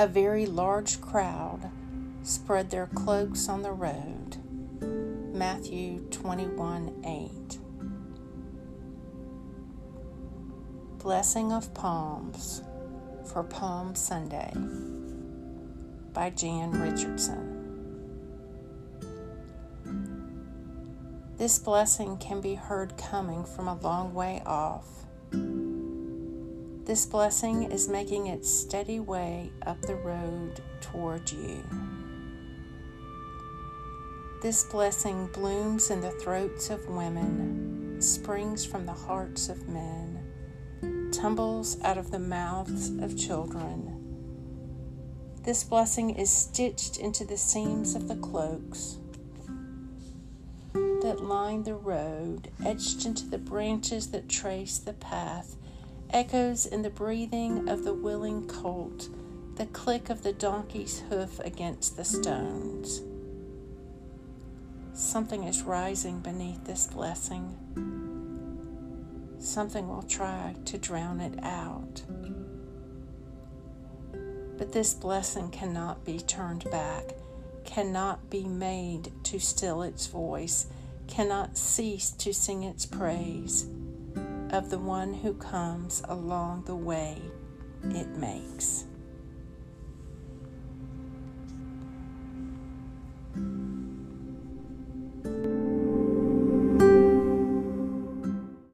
A very large crowd spread their cloaks on the road. Matthew 21 8. Blessing of Palms for Palm Sunday by Jan Richardson. This blessing can be heard coming from a long way off. This blessing is making its steady way up the road toward you. This blessing blooms in the throats of women, springs from the hearts of men, tumbles out of the mouths of children. This blessing is stitched into the seams of the cloaks that line the road, etched into the branches that trace the path, echoes in the breathing of the willing colt, the click of the donkey's hoof against the stones. Something is rising beneath this blessing. Something will try to drown it out. But this blessing cannot be turned back, cannot be made to still its voice cannot cease to sing its praise of the one who comes along the way it makes.